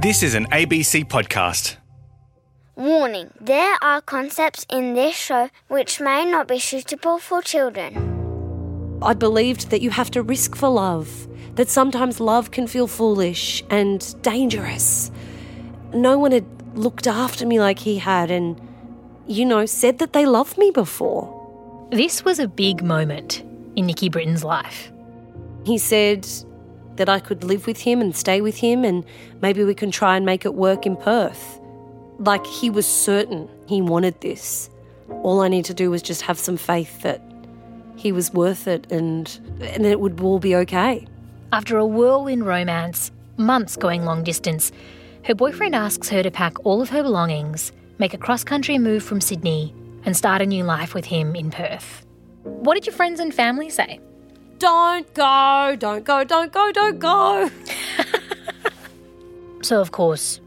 This is an ABC podcast. Warning There are concepts in this show which may not be suitable for children. I believed that you have to risk for love, that sometimes love can feel foolish and dangerous. No one had looked after me like he had and, you know, said that they loved me before. This was a big moment in Nikki Britton's life. He said that I could live with him and stay with him, and maybe we can try and make it work in Perth. Like he was certain he wanted this. All I need to do was just have some faith that he was worth it and, and it would all be okay. After a whirlwind romance, months going long distance, her boyfriend asks her to pack all of her belongings, make a cross country move from Sydney, and start a new life with him in Perth. What did your friends and family say? Don't go, don't go, don't go, don't go. So, of course,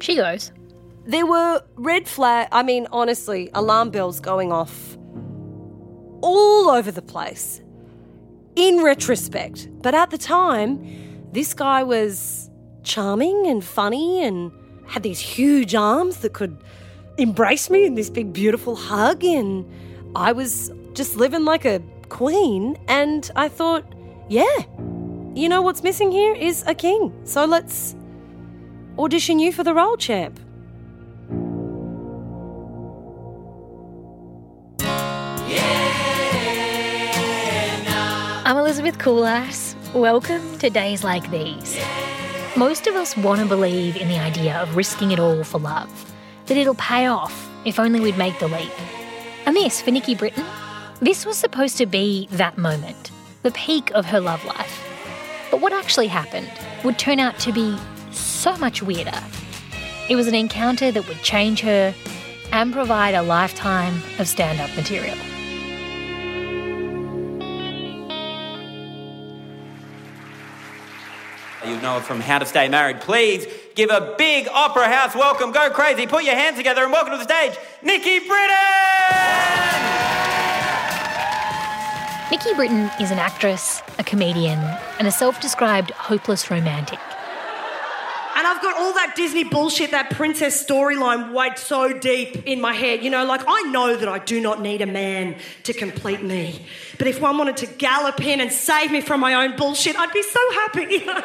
she goes. There were red flag, I mean, honestly, alarm bells going off all over the place in retrospect. But at the time, this guy was charming and funny and had these huge arms that could embrace me in this big, beautiful hug. And I was just living like a queen. And I thought, yeah, you know what's missing here is a king. So let's audition you for the role, champ. I'm Elizabeth Kulas. Welcome to Days Like These. Most of us want to believe in the idea of risking it all for love, that it'll pay off if only we'd make the leap. And this, for Nikki Britton, this was supposed to be that moment, the peak of her love life. But what actually happened would turn out to be so much weirder. It was an encounter that would change her and provide a lifetime of stand up material. You know from How to Stay Married. Please give a big Opera House welcome. Go crazy. Put your hands together and welcome to the stage, Nikki Britton! Nikki Britton is an actress, a comedian, and a self described hopeless romantic. And I've got all that Disney bullshit, that princess storyline weighed so deep in my head. You know, like I know that I do not need a man to complete me. But if one wanted to gallop in and save me from my own bullshit, I'd be so happy. You know?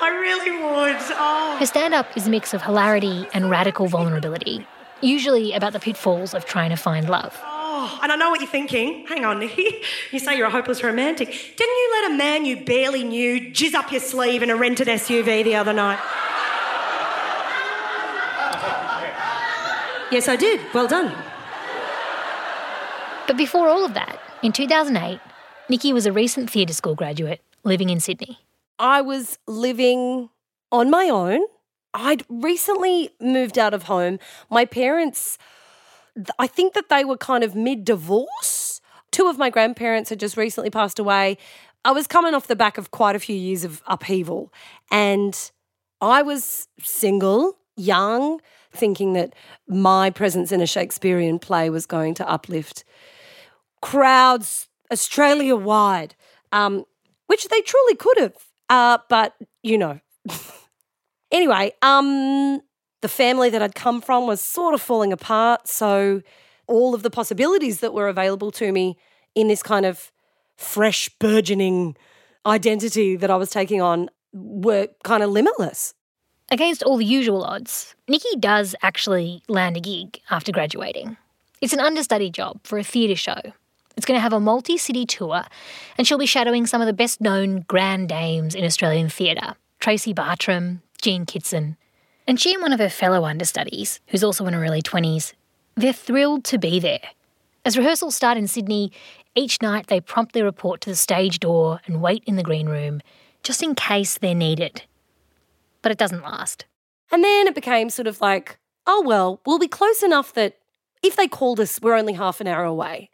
I really would. Oh. Her stand up is a mix of hilarity and radical vulnerability, usually about the pitfalls of trying to find love. Oh, and I know what you're thinking. Hang on, Nikki. You say you're a hopeless romantic. Didn't you let a man you barely knew jizz up your sleeve in a rented SUV the other night? yes, I did. Well done. But before all of that, in 2008, Nikki was a recent theatre school graduate living in Sydney. I was living on my own. I'd recently moved out of home. My parents, th- I think that they were kind of mid divorce. Two of my grandparents had just recently passed away. I was coming off the back of quite a few years of upheaval. And I was single, young, thinking that my presence in a Shakespearean play was going to uplift crowds Australia wide, um, which they truly could have. Uh, but, you know. anyway, um, the family that I'd come from was sort of falling apart. So all of the possibilities that were available to me in this kind of fresh, burgeoning identity that I was taking on were kind of limitless. Against all the usual odds, Nikki does actually land a gig after graduating. It's an understudy job for a theatre show. It's going to have a multi city tour, and she'll be shadowing some of the best known grand dames in Australian theatre Tracy Bartram, Jean Kitson. And she and one of her fellow understudies, who's also in her early 20s, they're thrilled to be there. As rehearsals start in Sydney, each night they promptly report to the stage door and wait in the green room, just in case they're needed. But it doesn't last. And then it became sort of like, oh, well, we'll be close enough that if they called us, we're only half an hour away.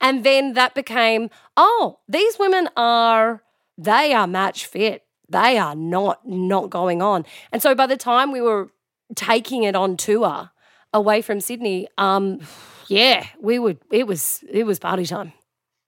And then that became, oh, these women are, they are match fit. They are not, not going on. And so by the time we were taking it on tour away from Sydney, um, yeah, we would, it was, it was party time.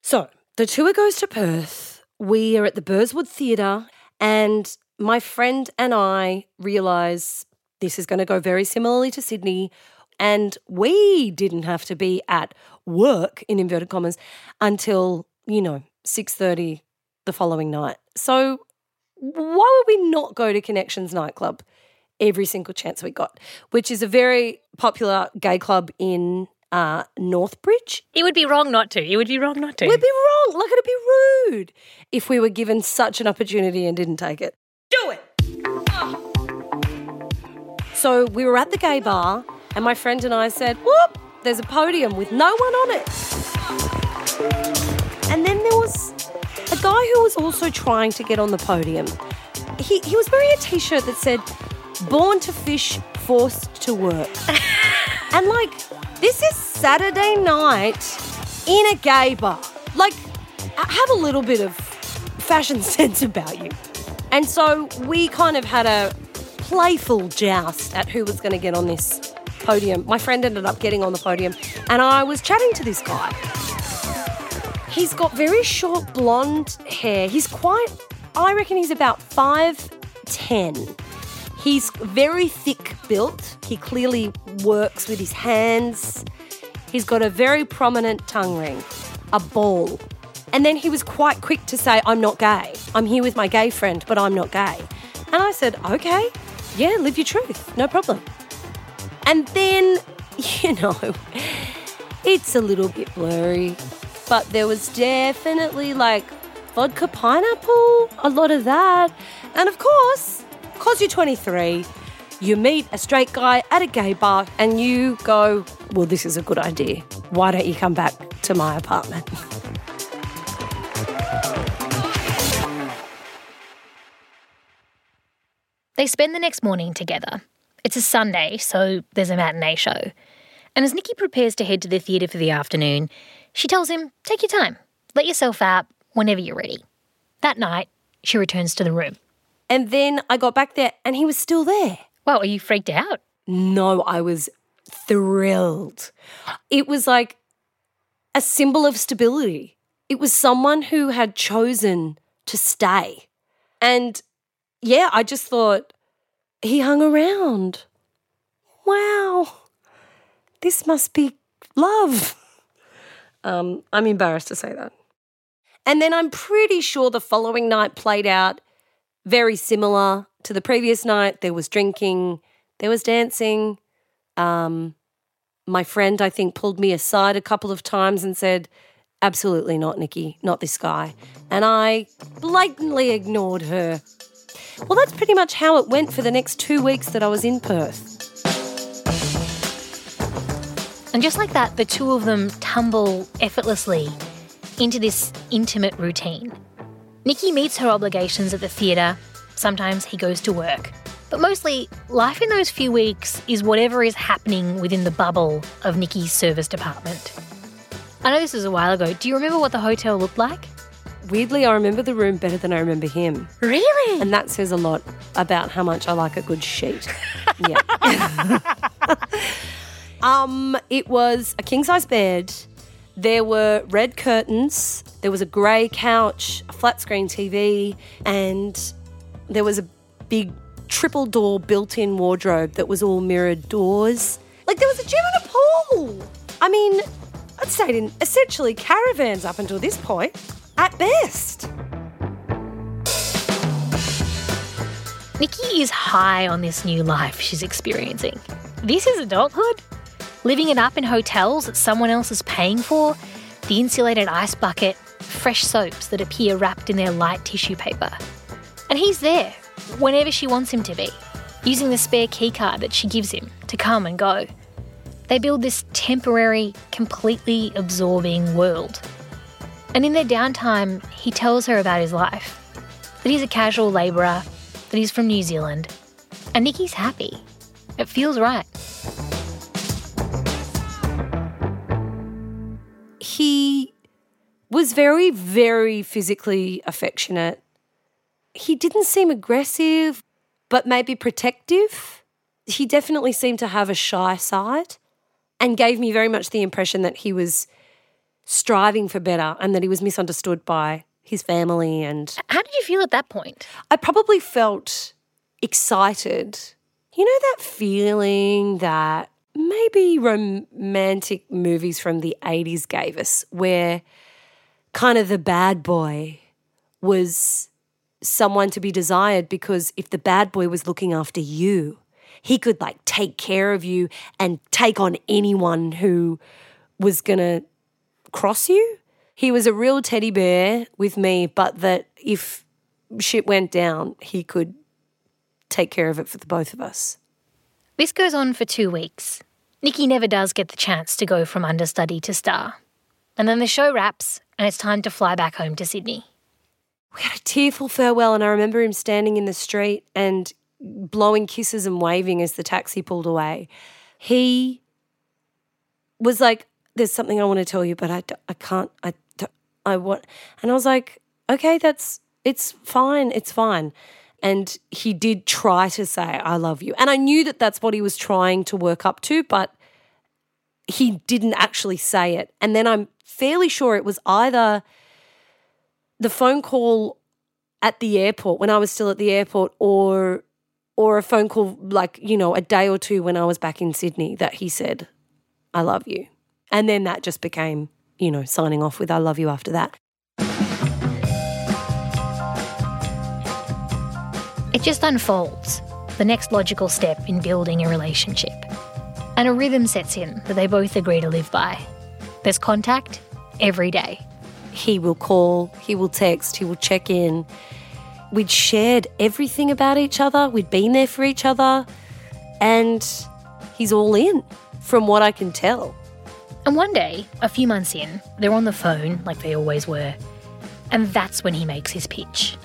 So the tour goes to Perth. We are at the Burswood Theatre and my friend and I realize this is going to go very similarly to Sydney. And we didn't have to be at work in inverted commas until, you know, 6:30 the following night. So why would we not go to Connections nightclub every single chance we got, which is a very popular gay club in uh, Northbridge. It would be wrong not to. It would be wrong not to. We'd be wrong. Like it'd be rude if we were given such an opportunity and didn't take it. Do it. So we were at the gay bar, and my friend and I said, Whoop, there's a podium with no one on it. And then there was guy who was also trying to get on the podium. He, he was wearing a t shirt that said, Born to fish, forced to work. and like, this is Saturday night in a gay bar. Like, have a little bit of fashion sense about you. And so we kind of had a playful joust at who was going to get on this podium. My friend ended up getting on the podium, and I was chatting to this guy. He's got very short blonde hair. He's quite, I reckon he's about 5'10. He's very thick built. He clearly works with his hands. He's got a very prominent tongue ring, a ball. And then he was quite quick to say, I'm not gay. I'm here with my gay friend, but I'm not gay. And I said, okay, yeah, live your truth, no problem. And then, you know, it's a little bit blurry, but there was definitely like vodka pineapple, a lot of that. And of course, because you're 23, you meet a straight guy at a gay bar and you go, Well, this is a good idea. Why don't you come back to my apartment? They spend the next morning together. It's a Sunday, so there's a matinee show. And as Nikki prepares to head to the theatre for the afternoon, she tells him, Take your time, let yourself out whenever you're ready. That night, she returns to the room. And then I got back there and he was still there. Wow, are you freaked out? No, I was thrilled. It was like a symbol of stability. It was someone who had chosen to stay. And yeah, I just thought he hung around. Wow, this must be love. Um, I'm embarrassed to say that. And then I'm pretty sure the following night played out very similar to the previous night. There was drinking, there was dancing. Um, my friend, I think, pulled me aside a couple of times and said, Absolutely not, Nikki, not this guy. And I blatantly ignored her. Well, that's pretty much how it went for the next two weeks that I was in Perth. And just like that, the two of them tumble effortlessly into this intimate routine. Nikki meets her obligations at the theatre. Sometimes he goes to work. But mostly, life in those few weeks is whatever is happening within the bubble of Nikki's service department. I know this was a while ago. Do you remember what the hotel looked like? Weirdly, I remember the room better than I remember him. Really? And that says a lot about how much I like a good sheet. yeah. um, it was a king size bed. There were red curtains. There was a grey couch, a flat screen TV, and there was a big triple door built in wardrobe that was all mirrored doors. Like there was a gym and a pool. I mean, I'd stayed in essentially caravans up until this point, at best. Nikki is high on this new life she's experiencing. This is adulthood. Living it up in hotels that someone else is paying for, the insulated ice bucket, fresh soaps that appear wrapped in their light tissue paper. And he's there whenever she wants him to be, using the spare keycard that she gives him to come and go. They build this temporary, completely absorbing world. And in their downtime, he tells her about his life that he's a casual labourer, that he's from New Zealand. And Nikki's happy. It feels right. He was very, very physically affectionate. He didn't seem aggressive, but maybe protective. He definitely seemed to have a shy side and gave me very much the impression that he was striving for better and that he was misunderstood by his family. And How did you feel at that point? I probably felt excited. You know, that feeling that maybe romantic movies from the 80s gave us, where kind of the bad boy was someone to be desired because if the bad boy was looking after you, he could like take care of you and take on anyone who was going to cross you. He was a real teddy bear with me, but that if shit went down, he could take care of it for the both of us. This goes on for two weeks. Nikki never does get the chance to go from understudy to star. And then the show wraps, and it's time to fly back home to Sydney. We had a tearful farewell, and I remember him standing in the street and blowing kisses and waving as the taxi pulled away. He was like, There's something I want to tell you, but I, I can't, I, I want. And I was like, Okay, that's, it's fine, it's fine. And he did try to say, I love you. And I knew that that's what he was trying to work up to, but he didn't actually say it. And then I'm fairly sure it was either the phone call at the airport when I was still at the airport or or a phone call like, you know, a day or two when I was back in Sydney that he said, I love you. And then that just became, you know, signing off with I love you after that. It just unfolds, the next logical step in building a relationship. And a rhythm sets in that they both agree to live by. There's contact every day. He will call, he will text, he will check in. We'd shared everything about each other, we'd been there for each other, and he's all in, from what I can tell. And one day, a few months in, they're on the phone like they always were. And that's when he makes his pitch.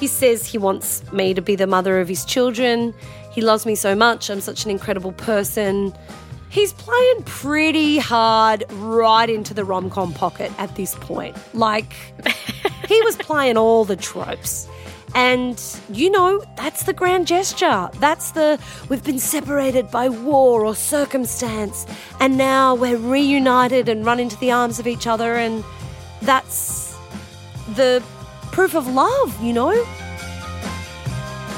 He says he wants me to be the mother of his children. He loves me so much. I'm such an incredible person. He's playing pretty hard right into the rom com pocket at this point. Like, he was playing all the tropes. And, you know, that's the grand gesture. That's the we've been separated by war or circumstance, and now we're reunited and run into the arms of each other. And that's the proof of love, you know?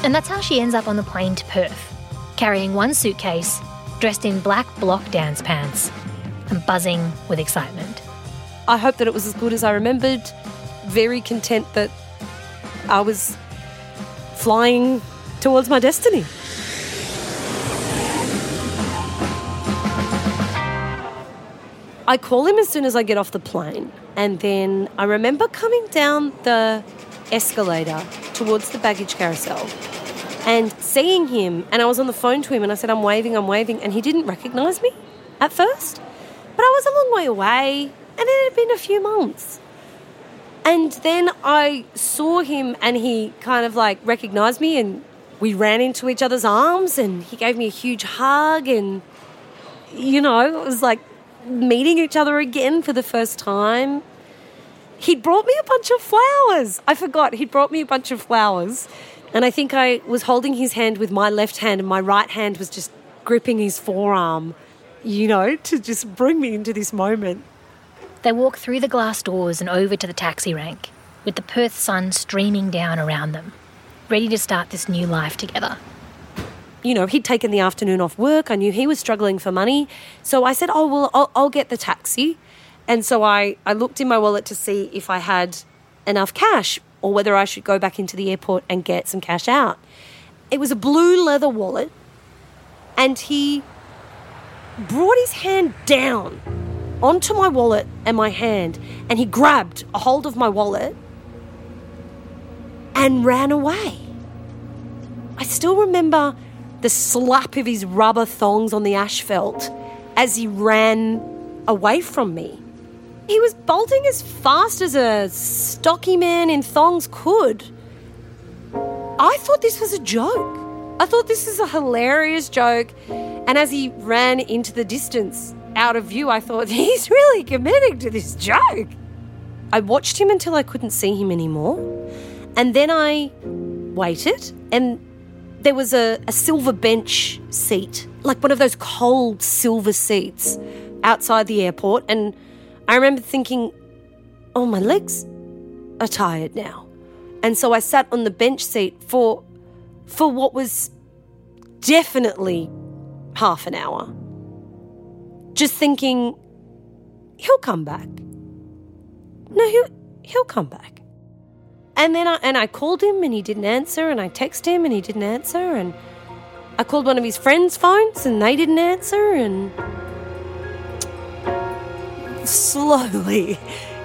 And that's how she ends up on the plane to Perth, carrying one suitcase, dressed in black block dance pants, and buzzing with excitement. I hope that it was as good as I remembered. Very content that I was flying towards my destiny. I call him as soon as I get off the plane, and then I remember coming down the escalator towards the baggage carousel and seeing him. And I was on the phone to him, and I said, I'm waving, I'm waving, and he didn't recognize me at first. But I was a long way away, and it had been a few months. And then I saw him and he kind of like recognized me and we ran into each other's arms and he gave me a huge hug and you know, it was like meeting each other again for the first time. He'd brought me a bunch of flowers. I forgot, he'd brought me a bunch of flowers. And I think I was holding his hand with my left hand and my right hand was just gripping his forearm, you know, to just bring me into this moment. They walk through the glass doors and over to the taxi rank, with the Perth sun streaming down around them, ready to start this new life together. You know, he'd taken the afternoon off work. I knew he was struggling for money. So I said, oh, well, I'll, I'll get the taxi. And so I, I looked in my wallet to see if I had enough cash or whether I should go back into the airport and get some cash out. It was a blue leather wallet. And he brought his hand down onto my wallet and my hand. And he grabbed a hold of my wallet and ran away. I still remember the slap of his rubber thongs on the asphalt as he ran away from me. He was bolting as fast as a stocky man in thongs could. I thought this was a joke. I thought this was a hilarious joke. And as he ran into the distance out of view, I thought, he's really committing to this joke. I watched him until I couldn't see him anymore. And then I waited, and there was a, a silver bench seat, like one of those cold silver seats outside the airport. And I remember thinking, oh, my legs are tired now. And so I sat on the bench seat for for what was definitely half an hour. Just thinking he'll come back. No, he'll he'll come back. And then I and I called him and he didn't answer and I texted him and he didn't answer and I called one of his friends' phones and they didn't answer and slowly,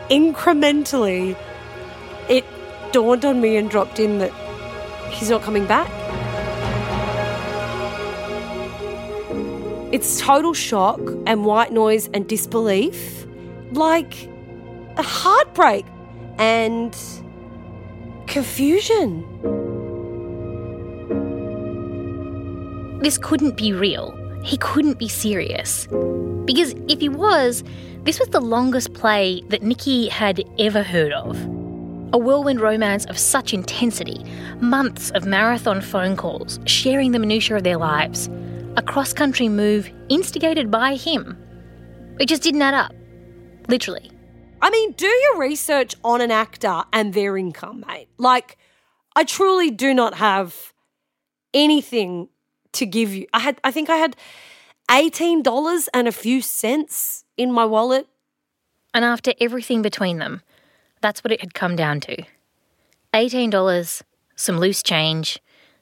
incrementally, it dawned on me and dropped in that he's not coming back. It's total shock and white noise and disbelief, like a heartbreak and confusion. This couldn't be real. He couldn't be serious. Because if he was, this was the longest play that Nikki had ever heard of. A whirlwind romance of such intensity, months of marathon phone calls, sharing the minutiae of their lives, a cross country move instigated by him. It just didn't add up. Literally. I mean, do your research on an actor and their income, mate. Like, I truly do not have anything to give you. I had, I think I had $18 and a few cents in my wallet. And after everything between them, that's what it had come down to $18, some loose change,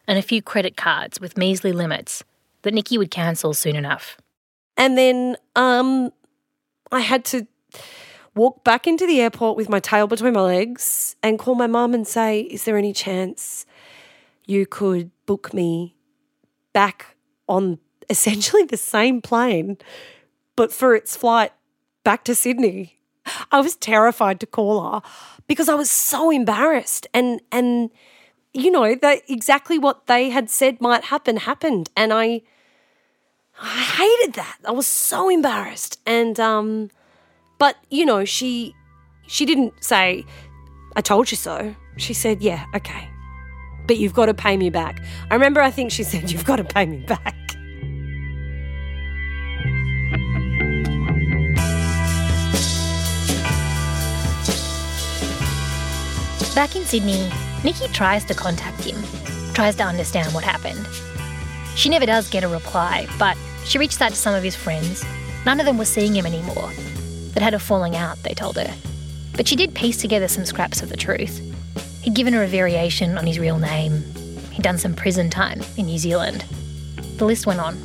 and a few credit cards with measly limits that Nikki would cancel soon enough. And then um, I had to walk back into the airport with my tail between my legs and call my mum and say, Is there any chance you could book me back on essentially the same plane, but for its flight back to Sydney? I was terrified to call her because I was so embarrassed and and you know that exactly what they had said might happen happened and I I hated that. I was so embarrassed and um but you know she she didn't say I told you so. She said, "Yeah, okay." But you've got to pay me back. I remember I think she said you've got to pay me back. Back in Sydney, Nikki tries to contact him, tries to understand what happened. She never does get a reply, but she reached out to some of his friends. None of them were seeing him anymore. They'd had a falling out, they told her. But she did piece together some scraps of the truth. He'd given her a variation on his real name. He'd done some prison time in New Zealand. The list went on.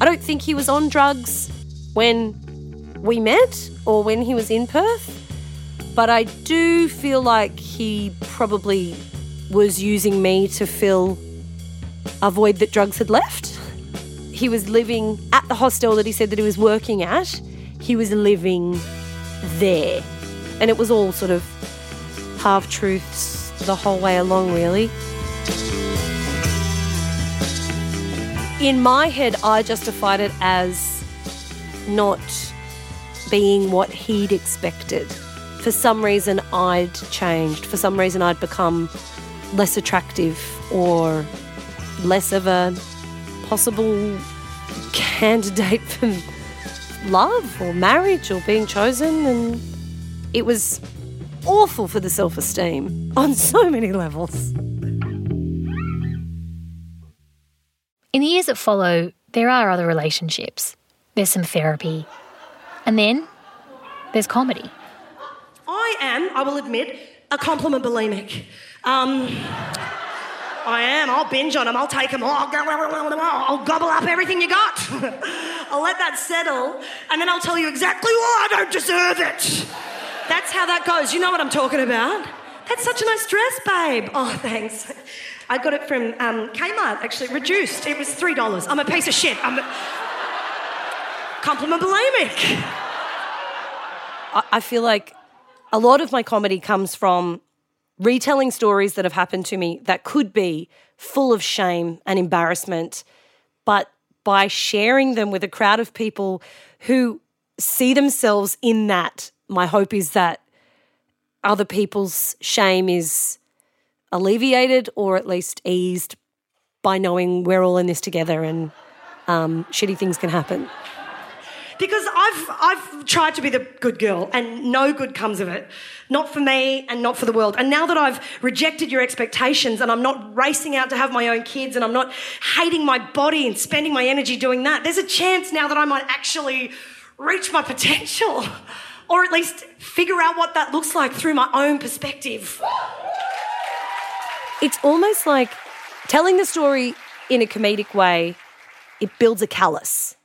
I don't think he was on drugs when we met or when he was in Perth, but I do feel like he probably was using me to fill a void that drugs had left. He was living at the hostel that he said that he was working at. He was living there. And it was all sort of half truths the whole way along, really. In my head, I justified it as not being what he'd expected. For some reason, I'd changed. For some reason, I'd become less attractive or less of a possible candidate for love or marriage or being chosen. And it was awful for the self esteem on so many levels. In the years that follow, there are other relationships. There's some therapy. And then there's comedy. I am, I will admit, a compliment bulimic. Um, I am. I'll binge on them. I'll take them. I'll, go, I'll gobble up everything you got. I'll let that settle, and then I'll tell you exactly why I don't deserve it. That's how that goes. You know what I'm talking about? That's such a nice dress, babe. Oh, thanks. I got it from um, Kmart, actually, reduced. It was $3. I'm a piece of shit. I'm a... compliment bulimic. I feel like a lot of my comedy comes from retelling stories that have happened to me that could be full of shame and embarrassment, but by sharing them with a crowd of people who see themselves in that, my hope is that other people's shame is alleviated or at least eased by knowing we're all in this together and um, shitty things can happen. Because I've I've tried to be the good girl and no good comes of it. Not for me and not for the world. And now that I've rejected your expectations and I'm not racing out to have my own kids and I'm not hating my body and spending my energy doing that, there's a chance now that I might actually reach my potential or at least figure out what that looks like through my own perspective. It's almost like telling the story in a comedic way, it builds a callus.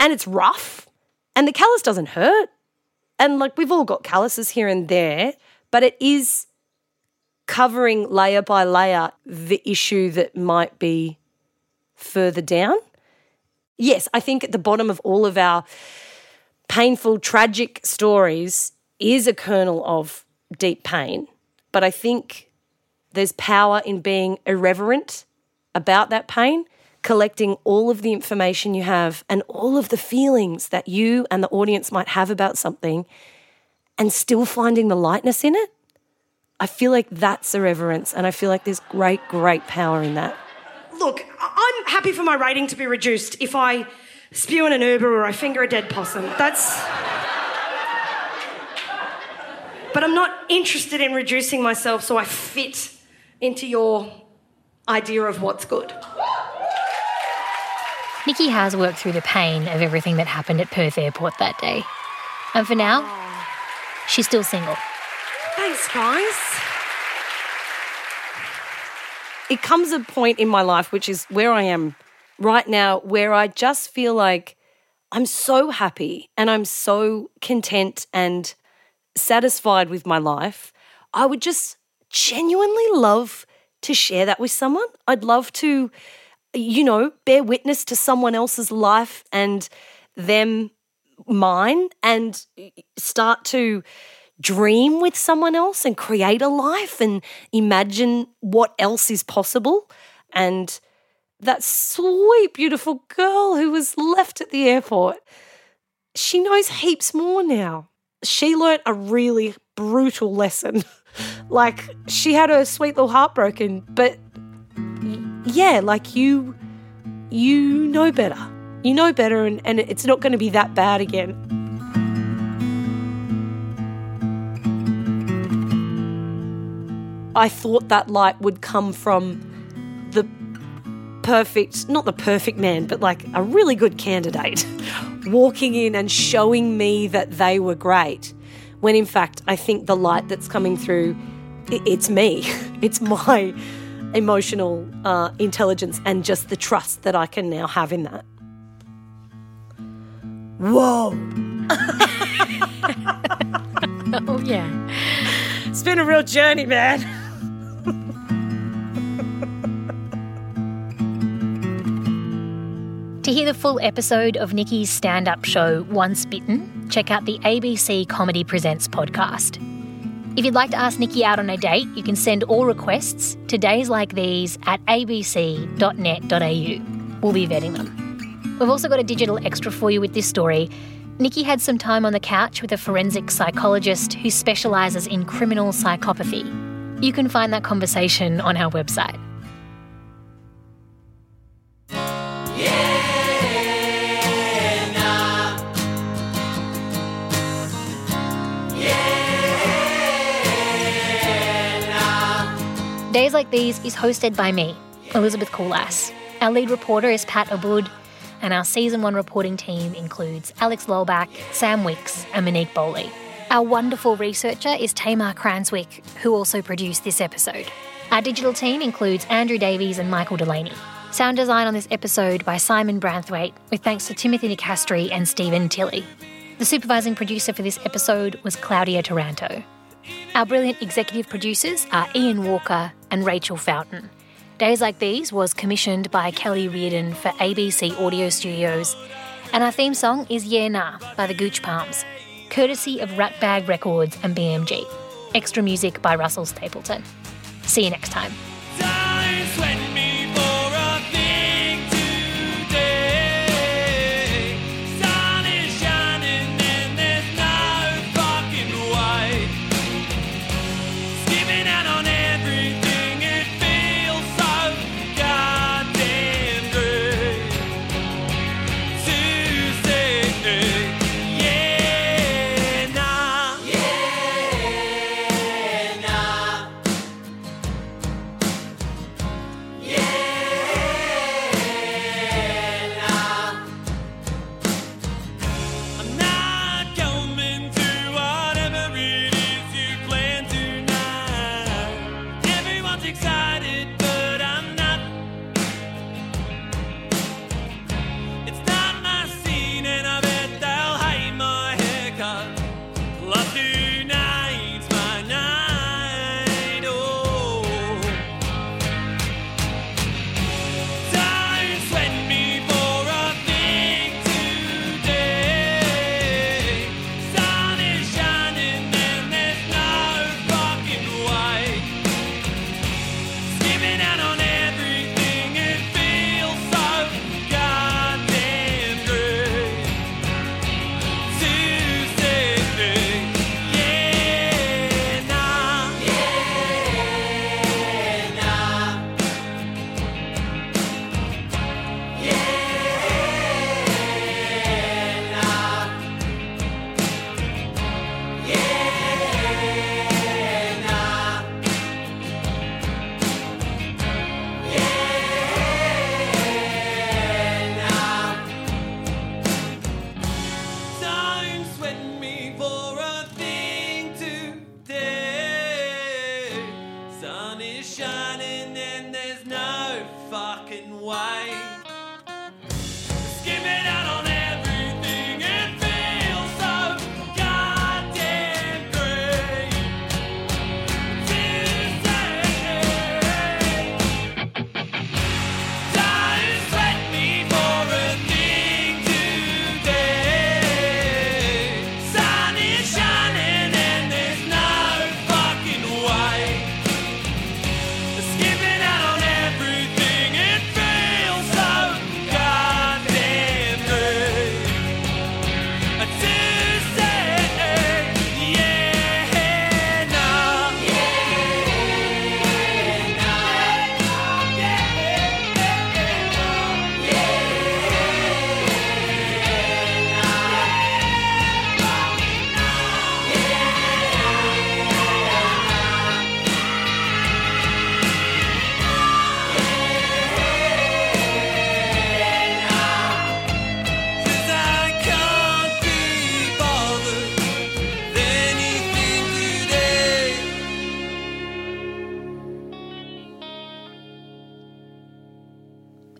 And it's rough. And the callus doesn't hurt. And like we've all got calluses here and there, but it is covering layer by layer the issue that might be further down. Yes, I think at the bottom of all of our painful, tragic stories is a kernel of deep pain. But I think there's power in being irreverent about that pain, collecting all of the information you have and all of the feelings that you and the audience might have about something and still finding the lightness in it. I feel like that's irreverence, and I feel like there's great, great power in that. Look, I'm happy for my rating to be reduced if I spew in an Uber or I finger a dead possum. That's. But I'm not interested in reducing myself so I fit into your idea of what's good. Nikki has worked through the pain of everything that happened at Perth Airport that day. And for now, she's still single. Thanks, guys. it comes a point in my life, which is where I am right now, where I just feel like I'm so happy and I'm so content and satisfied with my life. I would just genuinely love to share that with someone. I'd love to, you know, bear witness to someone else's life and them mine and start to dream with someone else and create a life and imagine what else is possible. And that sweet, beautiful girl who was left at the airport, she knows heaps more now. She learnt a really brutal lesson. like, she had her sweet little heart broken, but yeah, like you, you know better. You know better, and, and it's not going to be that bad again. I thought that light would come from the perfect, not the perfect man, but like a really good candidate walking in and showing me that they were great. When in fact, I think the light that's coming through, it's me. It's my emotional uh, intelligence and just the trust that I can now have in that. Whoa. Oh, yeah. It's been a real journey, man. To hear the full episode of Nikki's stand up show, Once Bitten, check out the ABC Comedy Presents podcast. If you'd like to ask Nikki out on a date, you can send all requests to days like these at abc.net.au. We'll be vetting them. We've also got a digital extra for you with this story. Nikki had some time on the couch with a forensic psychologist who specialises in criminal psychopathy. You can find that conversation on our website. Like These is hosted by me, Elizabeth Kulas. Our lead reporter is Pat Abboud, and our season one reporting team includes Alex Lolbach, Sam Wicks, and Monique Bowley. Our wonderful researcher is Tamar Cranswick, who also produced this episode. Our digital team includes Andrew Davies and Michael Delaney. Sound design on this episode by Simon Branthwaite, with thanks to Timothy Nicastri and Stephen Tilley. The supervising producer for this episode was Claudia Taranto. Our brilliant executive producers are Ian Walker and Rachel Fountain. Days Like These was commissioned by Kelly Reardon for ABC Audio Studios, and our theme song is Yeah Nah by the Gooch Palms, courtesy of Ratbag Records and BMG. Extra music by Russell Stapleton. See you next time.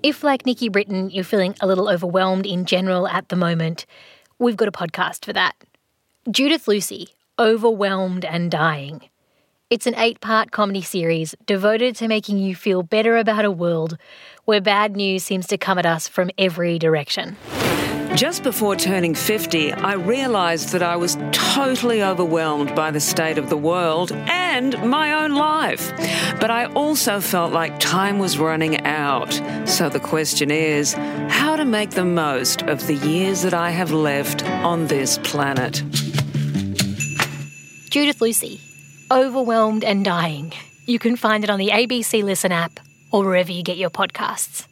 If, like Nikki Britton, you're feeling a little overwhelmed in general at the moment, we've got a podcast for that. Judith Lucy, Overwhelmed and Dying. It's an eight part comedy series devoted to making you feel better about a world where bad news seems to come at us from every direction. Just before turning 50, I realised that I was totally overwhelmed by the state of the world and my own life. But I also felt like time was running out. So the question is how to make the most of the years that I have left on this planet. Judith Lucy, Overwhelmed and Dying. You can find it on the ABC Listen app or wherever you get your podcasts.